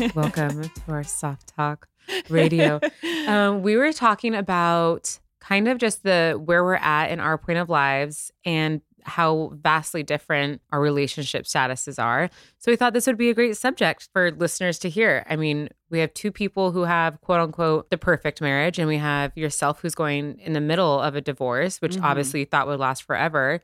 welcome to our soft talk radio. Um, we were talking about kind of just the where we're at in our point of lives and how vastly different our relationship statuses are. So we thought this would be a great subject for listeners to hear. I mean, we have two people who have quote unquote the perfect marriage, and we have yourself who's going in the middle of a divorce, which Mhm. obviously you thought would last forever.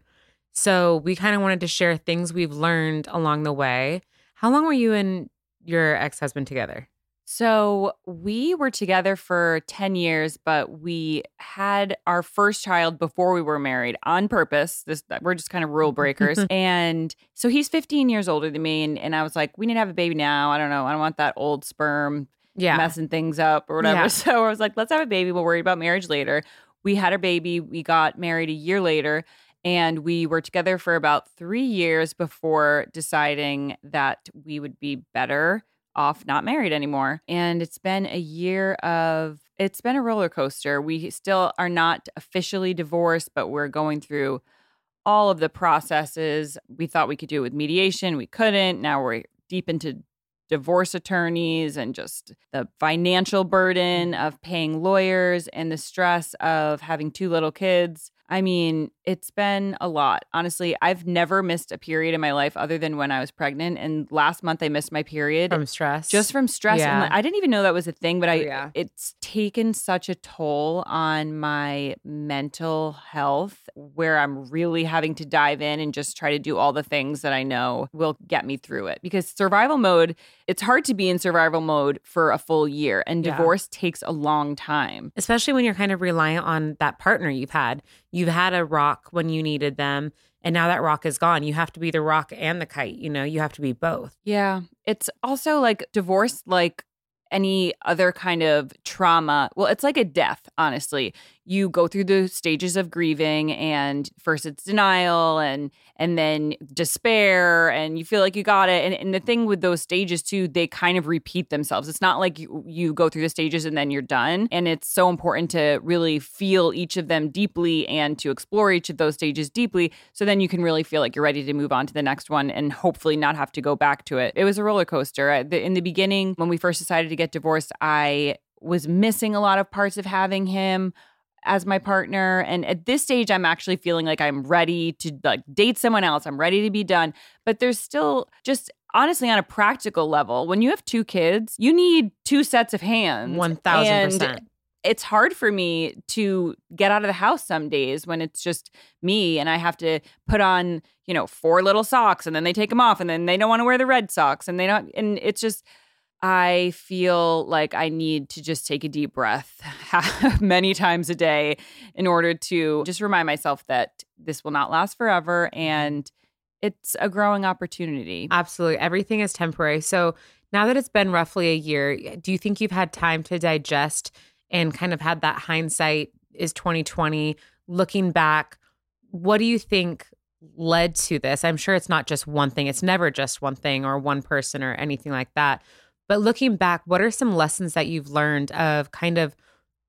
So we kind of wanted to share things we've learned along the way. How long were you and your ex husband together? So we were together for 10 years, but we had our first child before we were married on purpose. This we're just kind of rule breakers. and so he's 15 years older than me. And, and I was like, we need to have a baby now. I don't know. I don't want that old sperm Yeah. messing things up or whatever. Yeah. So I was like, let's have a baby. We'll worry about marriage later. We had our baby. We got married a year later. And we were together for about three years before deciding that we would be better off not married anymore. And it's been a year of, it's been a roller coaster. We still are not officially divorced, but we're going through all of the processes. We thought we could do it with mediation, we couldn't. Now we're deep into divorce attorneys and just the financial burden of paying lawyers and the stress of having two little kids. I mean, it's been a lot. Honestly, I've never missed a period in my life other than when I was pregnant. And last month I missed my period From stress. just from stress. Yeah. And I didn't even know that was a thing, but I Oh, yeah. it's taken such a toll on my mental health where I'm really having to dive in and just try to do all the things that I know will get me through it. Because survival mode, it's hard to be in survival mode for a full year and Yeah. divorce takes a long time. especially when you're kind of reliant on that partner you've had. You've had a rock when you needed them, and now that rock is gone. You have to be the rock and the kite. You know, you have to be both. Yeah. It's also like divorce, like any other kind of trauma. Well, it's like a death, honestly. You go through the stages of grieving and first it's denial and and then despair and you feel like you got it. And, and the thing with those stages too, they kind of repeat themselves. It's not like you, you go through the stages and then you're done. And it's so important to really feel each of them deeply and to explore each of those stages deeply. So then you can really feel like you're ready to move on to the next one and hopefully not have to go back to it. It was a roller coaster. In the beginning, when we first decided to get divorced, I was missing a lot of parts of having him as my partner and at this stage I'm actually feeling like I'm ready to like date someone else. I'm ready to be done. But there's still just honestly on a practical level, when you have two kids, you need two sets of hands. One thousand And percent. it's hard for me to get out of the house some days when it's just me and I have to put on, you know, four little socks and then they take them off and then they don't want to wear the red socks and they don't and it's just I feel like I need to just take a deep breath many times a day in order to just remind myself that this will not last forever mm-hmm. and it's a growing opportunity. Absolutely. Everything is temporary. So now that it's been roughly a year, do you think you've had time to digest and kind of had that hindsight is 2020 looking back? What do you think led to this? I'm sure it's not just one thing. It's never just one thing or one person or anything like that. But looking back, what are some lessons that you've learned of kind of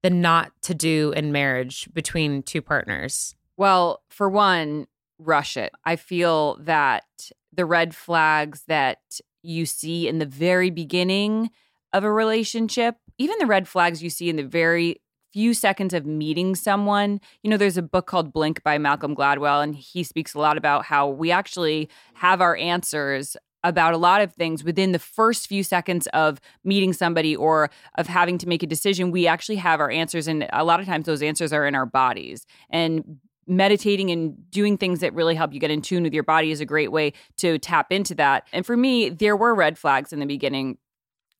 the not to do in marriage between two partners? Well, for one, rush it. I feel that the red flags that you see in the very beginning of a relationship, even the red flags you see in the very few seconds of meeting someone. You know, there's a book called Blink by Malcolm Gladwell, and he speaks a lot about how we actually have our answers about a lot of things within the first few seconds of meeting somebody or of having to make a decision we actually have our answers and a lot of times those answers are in our bodies and meditating and doing things that really help you get in tune with your body is a great way to tap into that and for me there were red flags in the beginning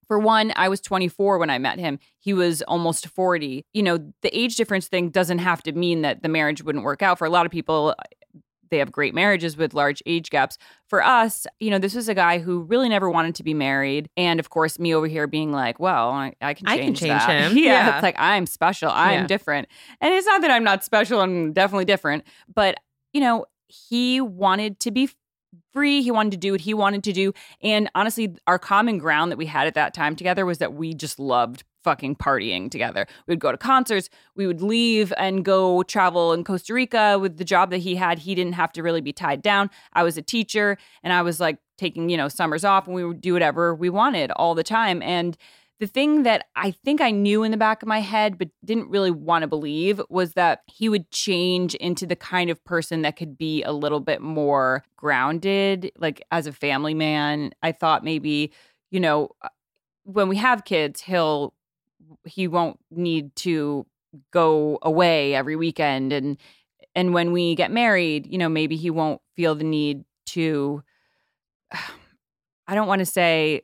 for one, I was 24 when I met him. He was almost 40. You know, the age difference thing doesn't have to mean that the marriage wouldn't work out. For a lot of people, they have great marriages with large age gaps. For us, you know, this was a guy who really never wanted to be married. And of course, me over here being like, well, I, I can change, I can change that. him. yeah, Yeah. It's like, I'm special. I'm Yeah. different. And it's not that I'm not special. I'm definitely different. But, you know, he wanted to be free. He wanted to do what he wanted to do. And honestly, our common ground that we had at that time together was that we just loved fucking partying together. We would go to concerts, we would leave and go travel in Costa Rica with the job that he had. He didn't have to really be tied down. I was a teacher and I was like taking, you know, summers off and we would do whatever we wanted all the time. And the thing that I think I knew in the back of my head, but didn't really want to believe, was that he would change into the kind of person that could be a little bit more grounded, like as a family man. I thought maybe, you know, uh, when we have kids, he'll, he won't need to go away every weekend. And, and when we get married, you know, maybe he won't feel the need to, I don't want to say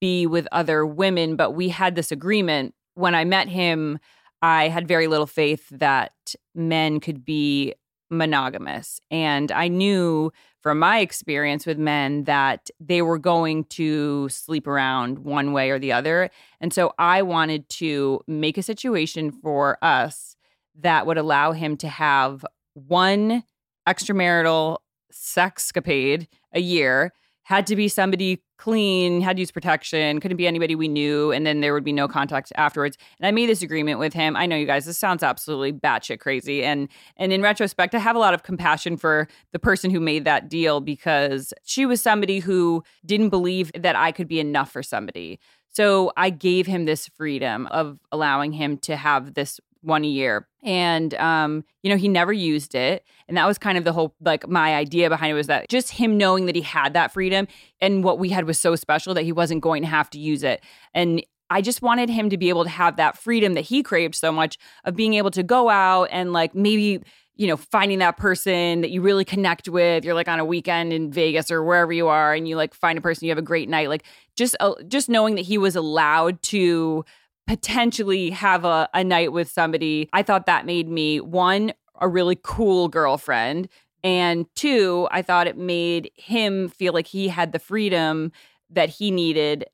be with other women, but we had this agreement. When I met him, I had very little faith that men could be monogamous. And I knew from my experience with men that they were going to sleep around one way or the other. And so I wanted to make a situation for us that would allow him to have one extramarital sexcapade a year had to be somebody clean, had to use protection, couldn't be anybody we knew, and then there would be no contact afterwards. And I made this agreement with him. I know you guys, this sounds absolutely batshit crazy. And and in retrospect, I have a lot of compassion for the person who made that deal because she was somebody who didn't believe that I could be enough for somebody. So I gave him this freedom of allowing him to have this one a year. And um, you know, he never used it. And that was kind of the whole like my idea behind it was that just him knowing that he had that freedom and what we had was so special that he wasn't going to have to use it. And I just wanted him to be able to have that freedom that he craved so much of being able to go out and like maybe you know, finding that person that you really connect with. You're like on a weekend in Vegas or wherever you are, and you like find a person you have a great night. Like just uh, just knowing that he was allowed to potentially have a, a night with somebody, I thought that made me one a really cool girlfriend, and two, I thought it made him feel like he had the freedom that he needed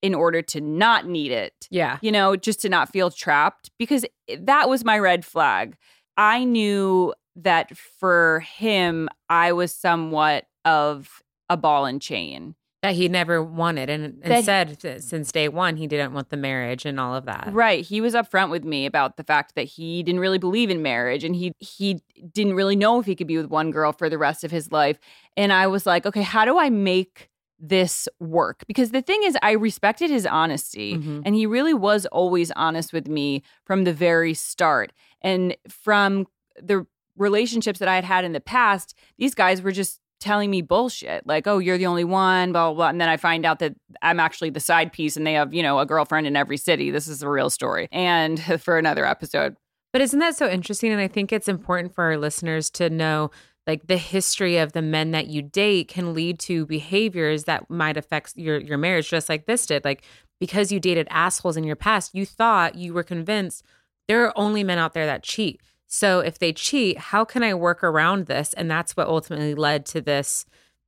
in order to not need it Yeah. you know, just to not feel trapped because that was my red flag. I knew that for him, I was somewhat of a ball and chain. That he never wanted and, and said that since day one he didn't want the marriage and all of that. Right. He was upfront with me about the fact that he didn't really believe in marriage and he he didn't really know if he could be with one girl for the rest of his life. And I was like, okay, how do I make this work? Because the thing is I respected his honesty Mhm. and he really was always honest with me from the very start. And from the relationships that I had had in the past, these guys were just telling me bullshit like oh you're the only one blah blah blah and then i find out that i'm actually the side piece and they have you know a girlfriend in every city this is a real story and for another episode But isn't that so interesting? And I think it's important for our listeners to know like the history of the men that you date can lead to behaviors that might affect your your marriage just like this did. Like because you dated assholes in your past, you thought you were convinced there are only men out there that cheat. So if they cheat, how can I work around this? And that's what ultimately led to this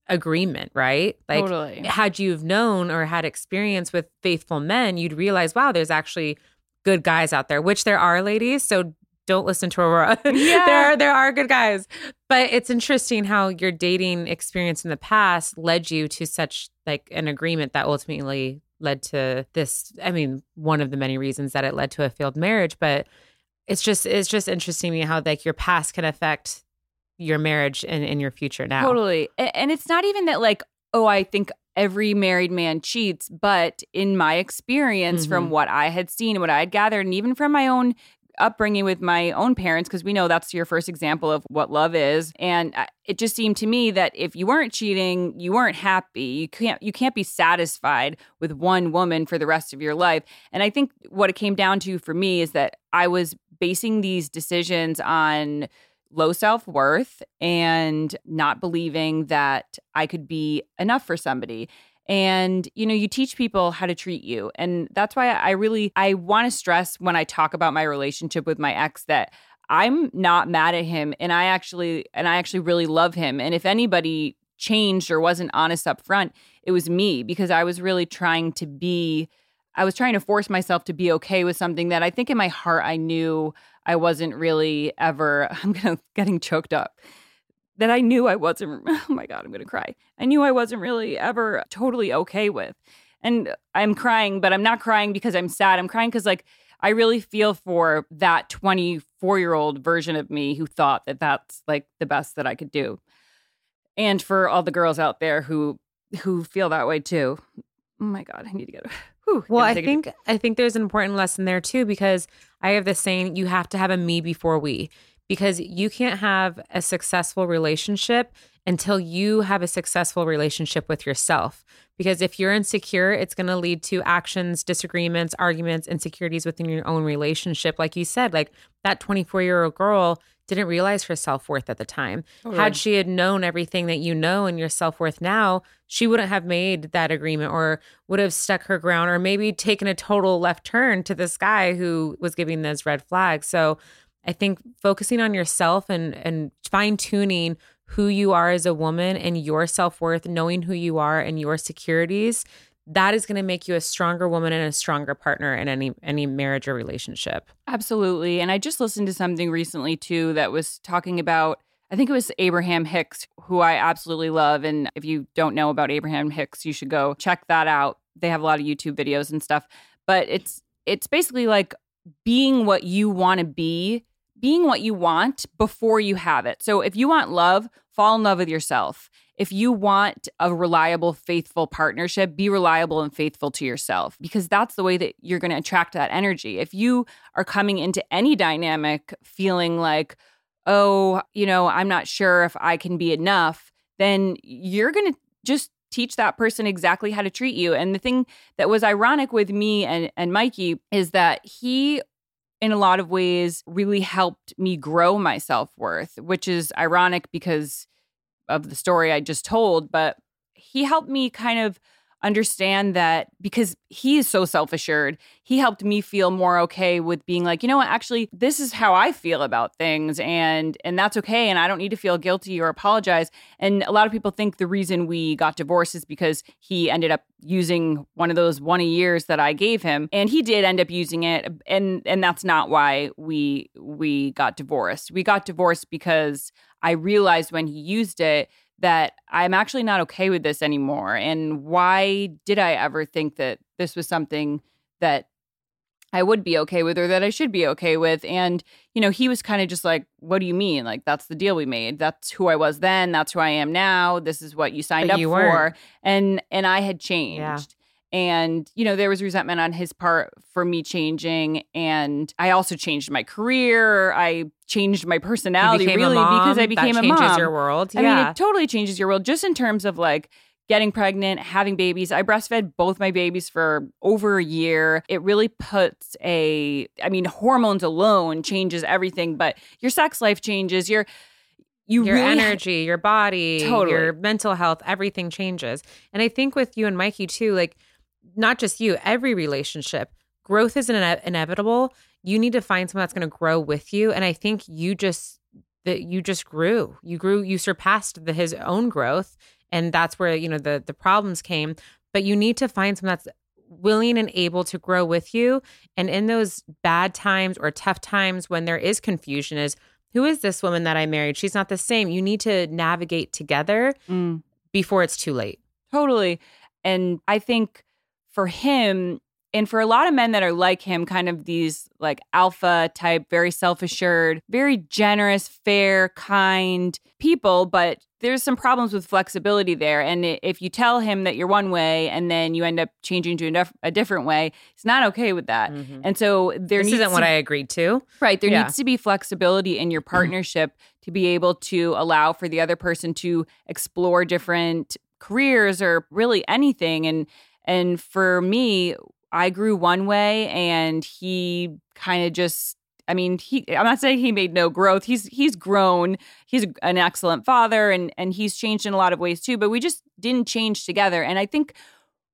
agreement, right? Like Totally. had you've known or had experience with faithful men, you'd realize, wow, there's actually good guys out there, which there are, ladies. So don't listen to Aurora. Yeah. there are there are good guys. But it's interesting how your dating experience in the past led you to such like an agreement that ultimately led to this. I mean, one of the many reasons that it led to a failed marriage, but it's just it's just interesting to me how like your past can affect your marriage and, and your future now. Totally. And it's not even that, like, oh, I think every married man cheats, but in my experience, from Mhm. what I had seen and what I had gathered, and even from my own upbringing with my own parents because we know that's your first example of what love is and it just seemed to me that if you weren't cheating you weren't happy you can't you can't be satisfied with one woman for the rest of your life and i think what it came down to for me is that i was basing these decisions on low self-worth and not believing that i could be enough for somebody. And you know you teach people how to treat you. And that's why i really i want to stress when i talk about my relationship with my ex that i'm not mad at him and i actually and i actually really love him. And if anybody changed or wasn't honest up front it was me because i was really trying to be i was trying to force myself to be okay with something that i think in my heart i knew i wasn't really ever i'm gonna getting choked up that I knew I wasn't, oh my God, I'm to cry. I knew I wasn't really ever totally okay with. And I'm crying, but I'm not crying because I'm sad. I'm crying because, like, I really feel for that 24 year old version of me who thought that that's like the best that I could do. And for all the girls out there who who feel that way too. Oh my god, I need to get whew, Well, I think I think there's an important lesson there too because I have this saying you have to have a me before we because you can't have a successful relationship until you have a successful relationship with yourself. Because if you're insecure, it's going to lead to actions, disagreements, arguments, insecurities within your own relationship. Like you said, like that 24 year old girl didn't realize her self worth at the time. Oh, Had she had known everything that you know and your self worth now, she wouldn't have made that agreement or would have stuck her ground or maybe taken a total left turn to this guy who was giving those red flags. So I think focusing on yourself and and fine tuning who you are as a woman and your self worth, knowing who you are and your securities, that is going to make you a stronger woman and a stronger partner in any any marriage or relationship. Absolutely. And I just listened to something recently too that was talking about I think it was Abraham Hicks, who I absolutely love. And if you don't know about Abraham Hicks, you should go check that out. They have a lot of YouTube videos and stuff. But it's it's basically like being what you want to be being what you want before you have it. So if you want love, fall in love with yourself. If you want a reliable, faithful partnership, be reliable and faithful to yourself because that's the way that you're going to attract that energy. If you are coming into any dynamic feeling like, oh, you know, I'm not sure if I can be enough, then you're going to just teach that person exactly how to treat you. And the thing that was ironic with me and, and Mikey is that he in a lot of ways really helped me grow my self-worth which is ironic because of the story i just told but he helped me kind of understand that because he is so self assured, he helped me feel more okay with being like, you know what, actually, this is how I feel about things, and and that's okay, and I don't need to feel guilty or apologize. And a lot of people think the reason we got divorced is because he ended up using one of those one a years that I gave him, and he did end up using it, and and that's not why we we got divorced. We got divorced because I realized when he used it that I'm actually not okay with this anymore. And why did I ever think that this was something that I would be okay with or that I should be okay with? And, you know, he was kind of just like, what do you mean? Like, that's the deal we made. That's who I was then. That's who I am now. This is what you signed but up you for. And, and I had changed. Yeah and you know there was resentment on his part for me changing and i also changed my career i changed my personality really because i became that a mom changes your world yeah. i mean it totally changes your world just in terms of like getting pregnant having babies i breastfed both my babies for over a year it really puts a i mean hormones alone changes everything but your sex life changes your you your really energy, your body, totally. your mental health, everything changes. And I think with you and Mikey too, like not just you, every relationship, growth is ine- inevitable. You need to find someone that's going to grow with you. And I think you just that you just grew. You grew. You surpassed the, his own growth, and that's where you know the the problems came. But you need to find someone that's willing and able to grow with you. And in those bad times or tough times when there is confusion, is who is this woman that I married? She's not the same. You need to navigate together mm. before it's too late. Totally. And I think for him and for a lot of men that are like him, kind of these like alpha type, very self assured, very generous, fair, kind people, but there's some problems with flexibility there. And if you tell him that you're one way and then you end up changing to a, different way, it's not okay with that. Mhm. And so there This needs isn't to, what I agreed to. right. There Yeah. needs to be flexibility in your partnership to be able to allow for the other person to explore different careers or really anything. And and for me, I grew one way and he kind of just I mean, he I'm not saying he made no growth. He's he's grown. He's an excellent father and and he's changed in a lot of ways too, but we just didn't change together. And I think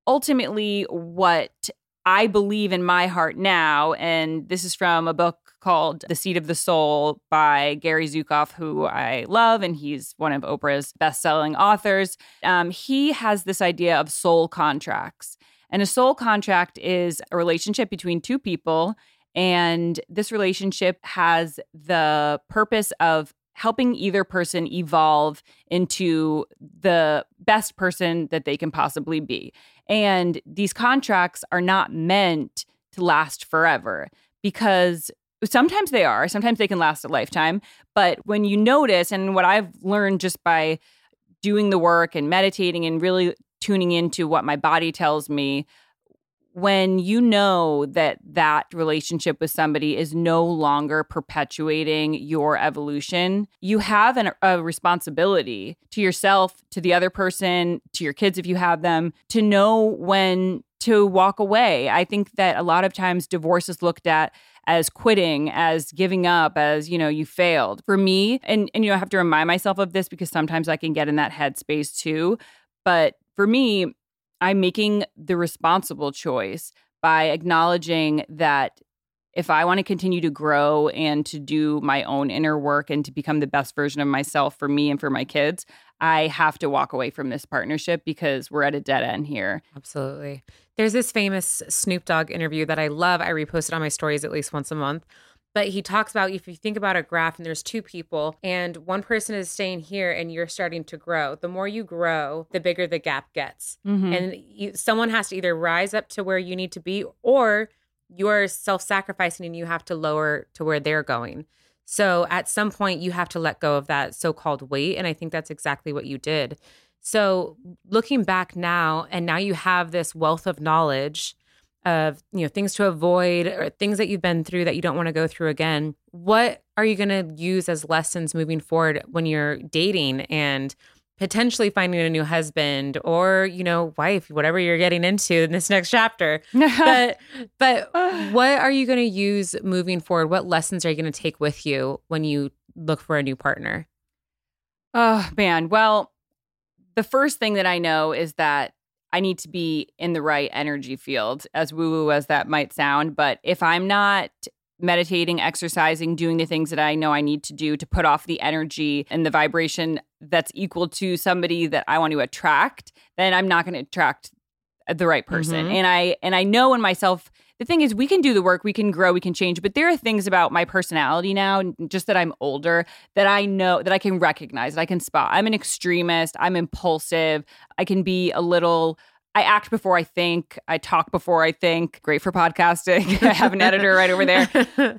ultimately what I believe in my heart now and this is from a book called The Seat of the Soul by Gary Zukav, who I love, and he's one of Oprah's best-selling authors. Um, he has this idea of soul contracts. And a soul contract is a relationship between two people and this relationship has the purpose of helping either person evolve into the best person that they can possibly be. And these contracts are not meant to last forever because sometimes they are, sometimes they can last a lifetime. But when you notice, and what I've learned just by doing the work and meditating and really tuning into what my body tells me when you know that that relationship with somebody is no longer perpetuating your evolution, you have an, a responsibility to yourself, to the other person, to your kids if you have them, to know when to walk away. I think that a lot of times divorce is looked at as quitting, as giving up, as, you know, you failed. For me, and and you know, I have to remind myself of this because sometimes I can get in that headspace too. But for me, I'm making the responsible choice by acknowledging that if I want to continue to grow and to do my own inner work and to become the best version of myself for me and for my kids, I have to walk away from this partnership because we're at a dead end here. Absolutely. There's this famous Snoop Dogg interview that I love. I repost it on my stories at least once a month. But he talks about if you think about a graph and there's two people and one person is staying here and you're starting to grow, the more you grow, the bigger the gap gets. Mm-hmm. And you, someone has to either rise up to where you need to be or you're self sacrificing and you have to lower to where they're going. So at some point, you have to let go of that so called weight. And I think that's exactly what you did. So looking back now, and now you have this wealth of knowledge of you know things to avoid or things that you've been through that you don't want to go through again what are you going to use as lessons moving forward when you're dating and potentially finding a new husband or you know wife whatever you're getting into in this next chapter? But but what are you going to use moving forward? What lessons are you going to take with you when you look for a new partner? Oh, man. Well, the first thing that I know is that I need to be in the right energy field, as woo woo as that might sound. But if I'm not meditating, exercising, doing the things that I know I need to do to put off the energy and the vibration that's equal to somebody that I want to attract, then I'm not going to attract the right person. Mhm. And I and I know in myself the thing is we can do the work, we can grow, we can change, but there are things about my personality now, just that I'm older, that I know that I can recognize, that I can spot. I'm an extremist, I'm impulsive, I can be a little I act before I think, I talk before I think. Great for podcasting. I have an editor right over there.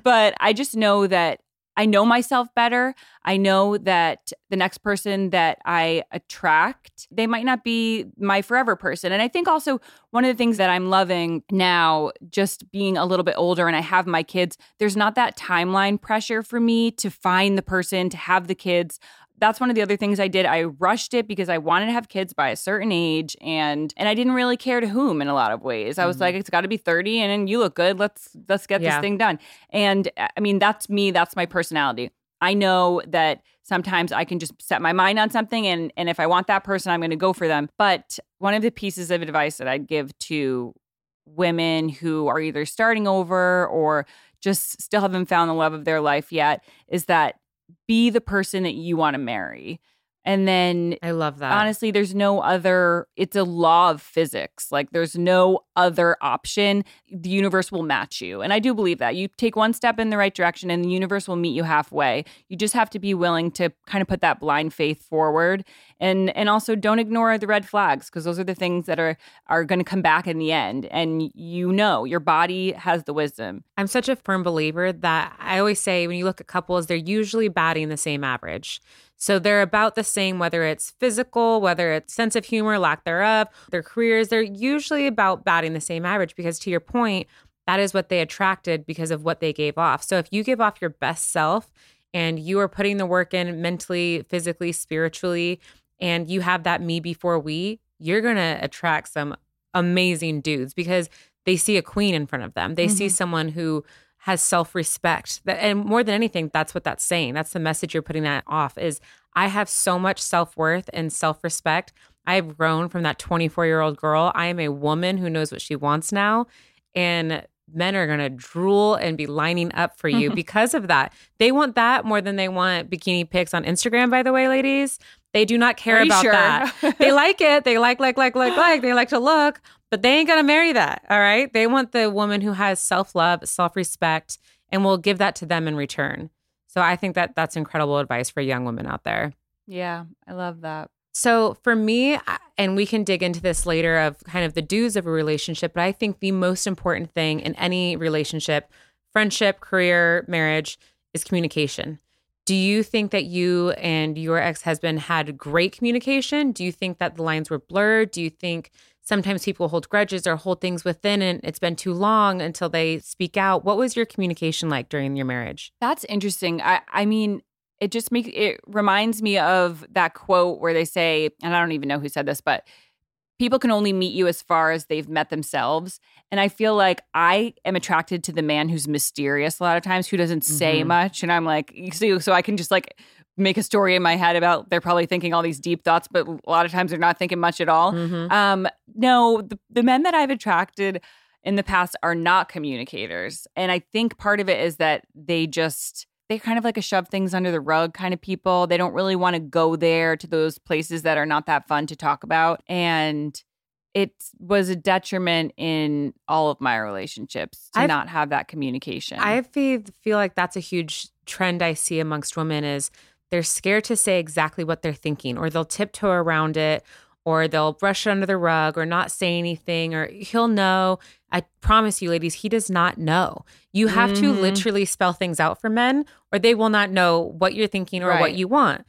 But I just know that I know myself better. I know that the next person that I attract, they might not be my forever person. And I think also one of the things that I'm loving now, just being a little bit older and I have my kids, there's not that timeline pressure for me to find the person, to have the kids that's one of the other things I did. I rushed it because I wanted to have kids by a certain age and and I didn't really care to whom in a lot of ways. I was Mhm. like it's got to be 30 and then you look good. Let's let's get Yeah. this thing done. And uh, I mean that's me, that's my personality. I know that sometimes I can just set my mind on something and and if I want that person, I'm going to go for them. But one of the pieces of advice that I'd give to women who are either starting over or just still haven't found the love of their life yet is that be the person that you want to marry. And then I love that. honestly, there's no other, it's a law of physics. Like there's no other option. The universe will match you. And I do believe that. You take one step in the right direction and the universe will meet you halfway. You just have to be willing to kind of put that blind faith forward. And and also don't ignore the red flags because those are the things that are are going to come back in the end. And you know, your body has the wisdom. I'm such a firm believer that I always say when you look at couples, they're usually batting the same average. So they're about the same, whether it's physical, whether it's sense of humor, lack thereof, their careers, they're usually about batting the same average because to your point, that is what they attracted because of what they gave off. So if you give off your best self and you are putting the work in mentally, physically, spiritually, and you have that me before we, you're going to attract some amazing dudes because they see a queen in front of them. They mm-hmm. see someone who has self-respect. And more than anything, that's what that's saying. That's the message you're putting that off is I have so much self-worth and self-respect. I've grown from that 24-year-old girl. I am a woman who knows what she wants now. And men are going to drool and be lining up for you because of that. They want that more than they want bikini pics on Instagram, by the way, ladies. They do not care about sure? that. they like it. They like, like, like, like, like. They like to look, but they ain't going to marry that. All right. They want the woman who has self love, self respect, and will give that to them in return. So I think that that's incredible advice for young women out there. Yeah, I love that. So for me, and we can dig into this later of kind of the do's of a relationship, but I think the most important thing in any relationship, friendship, career, marriage, is communication. Do you think that you and your ex husband had great communication? Do you think that the lines were blurred? Do you think sometimes people hold grudges or hold things within and it's been too long until they speak out? What was your communication like during your marriage? That's interesting. I, I mean, it just makes it reminds me of that quote where they say, and I don't even know who said this, but people can only meet you as far as they've met themselves. And I feel like I am attracted to the man who's mysterious a lot of times, who doesn't say mm-hmm. much. And I'm like, so, so I can just like make a story in my head about they're probably thinking all these deep thoughts, but a lot of times they're not thinking much at all. Mm-hmm. Um, no, the, the men that I've attracted in the past are not communicators. And I think part of it is that they just they're kind of like a shove things under the rug kind of people. They don't really want to go there to those places that are not that fun to talk about. And it was a detriment in all of my relationships to I've, not have that communication. I feel, feel like that's a huge trend I see amongst women is they're scared to say exactly what they're thinking or they'll tiptoe around it or they'll brush it under the rug or not say anything or he'll know. I promise you, ladies, he does not know. You have mm-hmm. to literally spell things out for men or they will not know what you're thinking or right. what you want.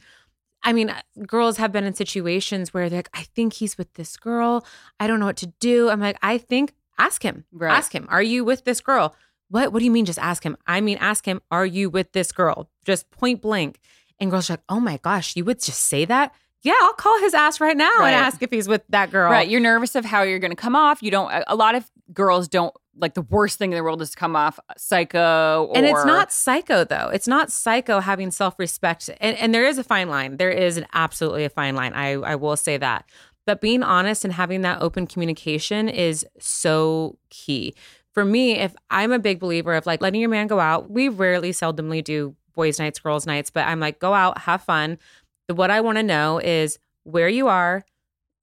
I mean, girls have been in situations where they're like, I think he's with this girl. I don't know what to do. I'm like, I think, ask him. Right. Ask him, are you with this girl? What What do you mean just ask him? I mean, ask him, are you with this girl? Just point blank. And girls are like, oh my gosh, you would just say that? yeah, I'll call his ass right now right. and ask if he's with that girl. Right. You're nervous of how you're going to come off. You don't, a lot of girls don't like the worst thing in the world is to come off psycho. Or... And it's not psycho though. It's not psycho having self respect. And, and there is a fine line. There is an absolutely a fine line. I, I will say that. But being honest and having that open communication is so key. For me, if I'm a big believer of like letting your man go out, we rarely, seldomly do boys' nights, girls' nights, but I'm like, go out, have fun what I want to know is where you are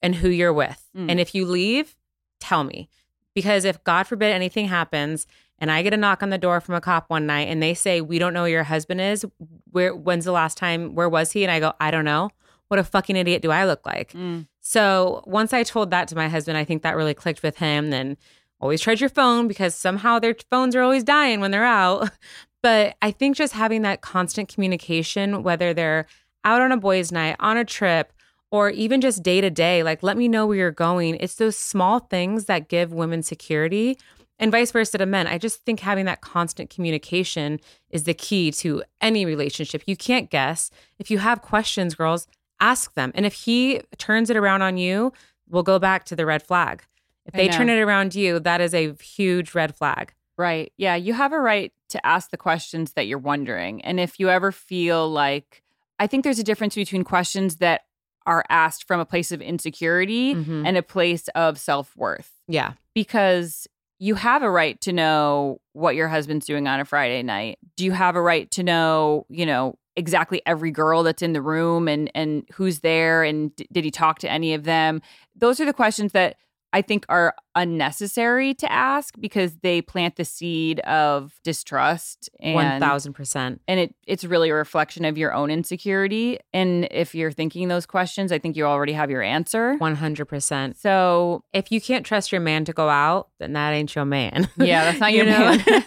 and who you're with. Mm. And if you leave, tell me. Because if God forbid anything happens and I get a knock on the door from a cop one night and they say, We don't know where your husband is, where when's the last time, where was he? And I go, I don't know. What a fucking idiot do I look like? Mm. So once I told that to my husband, I think that really clicked with him. Then always charge your phone because somehow their phones are always dying when they're out. But I think just having that constant communication, whether they're out on a boys' night, on a trip, or even just day to day, like let me know where you're going. It's those small things that give women security and vice versa to men. I just think having that constant communication is the key to any relationship. You can't guess. If you have questions, girls, ask them. And if he turns it around on you, we'll go back to the red flag. If they turn it around you, that is a huge red flag. Right. Yeah. You have a right to ask the questions that you're wondering. And if you ever feel like I think there's a difference between questions that are asked from a place of insecurity mm-hmm. and a place of self worth. Yeah. Because you have a right to know what your husband's doing on a Friday night. Do you have a right to know, you know, exactly every girl that's in the room and and who's there and d- did he talk to any of them? Those are the questions that I think are unnecessary to ask because they plant the seed of distrust and 1000%. and it it's really a reflection of your own insecurity and if you're thinking those questions i think you already have your answer 100%. so If you can't trust your man to go out, then that ain't your man. yeah that's not You your know? man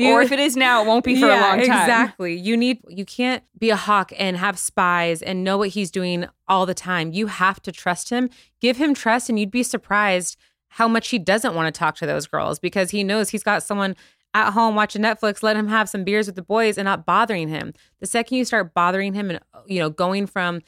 or if it is now it won't be for a long time Exactly. You need you can't be a hawk and have spies and know what he's doing all the time. You have to trust him. Give him trust and you'd be surprised how much he doesn't want to talk to those girls because he knows he's got someone at home watching Netflix, let him have some beers with the boys and not bothering him. The second you start bothering him and you know, going from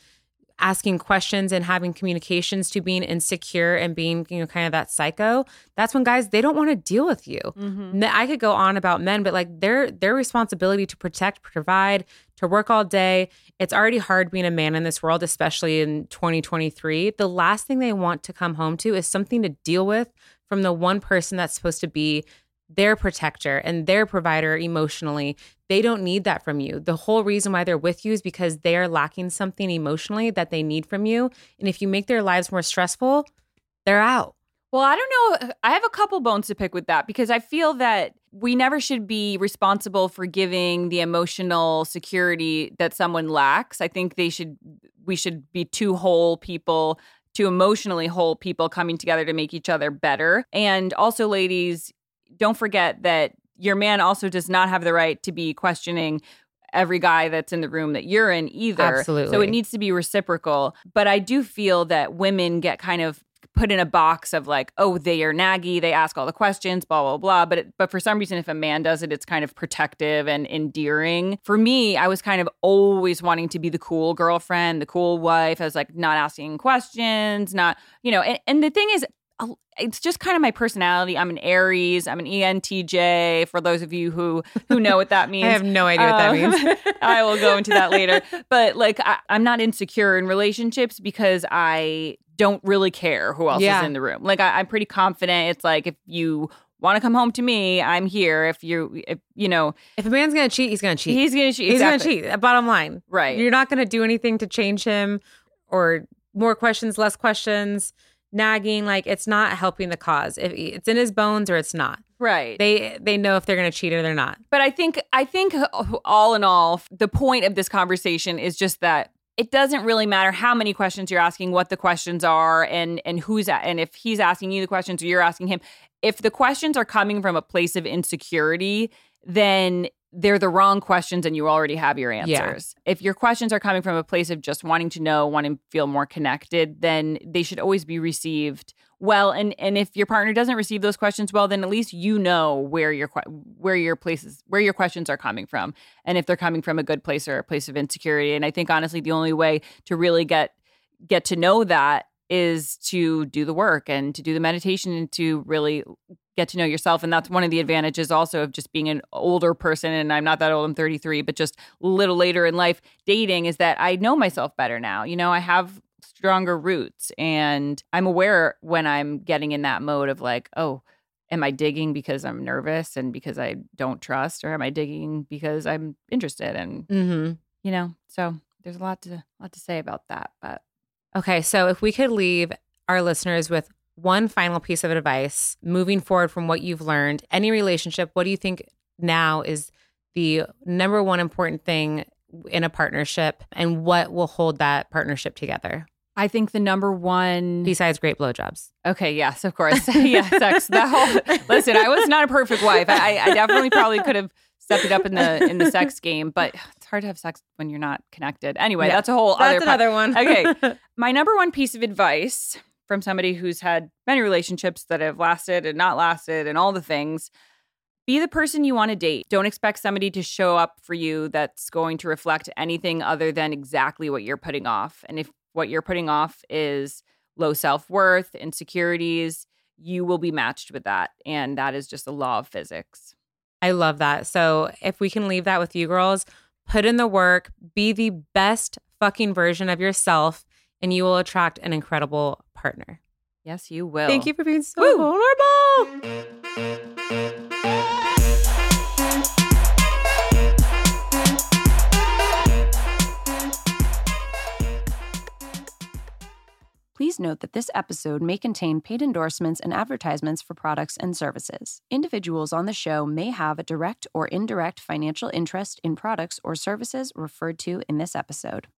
asking questions and having communications to being insecure and being you know kind of that psycho that's when guys they don't want to deal with you Mm-hmm. I could go on about men but like their their responsibility to protect provide to work all day it's already hard being a man in this world especially in 2023 the last thing they want to come home to is something to deal with from the one person that's supposed to be their protector and their provider emotionally. They don't need that from you. The whole reason why they're with you is because they are lacking something emotionally that they need from you. And if you make their lives more stressful, they're out. Well, I don't know. I have a couple bones to pick with that because I feel that we never should be responsible for giving the emotional security that someone lacks. I think they should we should be two whole people, two emotionally whole people coming together to make each other better. And also ladies, don't forget that your man also does not have the right to be questioning every guy that's in the room that you're in either. Absolutely. So it needs to be reciprocal. But I do feel that women get kind of put in a box of like, oh, they are naggy, they ask all the questions, blah blah blah. But it, but for some reason, if a man does it, it's kind of protective and endearing. For me, I was kind of always wanting to be the cool girlfriend, the cool wife. I was like not asking questions, not you know. And, and the thing is. It's just kind of my personality. I'm an Aries. I'm an ENTJ. For those of you who who know what that means, I have no idea what that um, means. I will go into that later. But like, I, I'm not insecure in relationships because I don't really care who else Yeah. is in the room. Like, I, I'm pretty confident. It's like if you want to come home to me, I'm here. If you, if you know, if a man's gonna cheat, he's gonna cheat. he's gonna cheat. He's Exactly. gonna cheat. Bottom line. Right. You're not gonna do anything to change him or more questions, less questions, nagging. Like it's not helping the cause. If it's in his bones or it's not. Right. They they know if they're gonna cheat or they're not. But I think I think uh, all in all, the point of this conversation is just that it doesn't really matter how many questions you're asking, what the questions are, and and who's a- and if he's asking you the questions or you're asking him. If the questions are coming from a place of insecurity, then they're the wrong questions and you already have your Yeah. answers. If your questions are coming from a place of just wanting to know, wanting to feel more connected, then they should always be received well. And and if your partner doesn't receive those questions well, then at least you know where your where your places where your questions are coming from, and if they're coming from a good place or a place of insecurity. And I think honestly, the only way to really get get to know that is to do the work and to do the meditation and to really get to know yourself. And that's one of the advantages also of just being an older person. And I'm not that old I'm 33 but just a little later in life dating is that I know myself better now. You know I have stronger roots and I'm aware when I'm getting in that mode of like oh am I digging because I'm nervous and because I don't trust? Or am I digging because I'm interested? And Mm-hmm. you know so there's a lot to lot to say about that. But Okay, so if we could leave our listeners with one final piece of advice moving forward from what you've learned, any relationship, what do you think now is the number one important thing in a partnership and what will hold that partnership together I think the number one besides great blowjobs? Okay, yes, of course. yeah, sex. That whole listen, I was not a perfect wife. I, I definitely probably could have stepped it up in the in the sex game, but it's hard to have sex when you're not connected. Anyway, Yeah, that's a whole That's other po- another one. Okay. My number one piece of advice from somebody who's had many relationships that have lasted and not lasted and all the things. Be the person you want to date. Don't expect somebody to show up for you that's going to reflect anything other than exactly what you're putting off. And if what you're putting off is low self worth, insecurities, you will be matched with that. And that is just a law of physics. I love that. So if we can leave that with you girls, put in the work, be the best fucking version of yourself, and you will attract an incredible partner. Yes, you will. Thank you for being so Woo. vulnerable. Please note that this episode may contain paid endorsements and advertisements for products and services. Individuals on the show may have a direct or indirect financial interest in products or services referred to in this episode.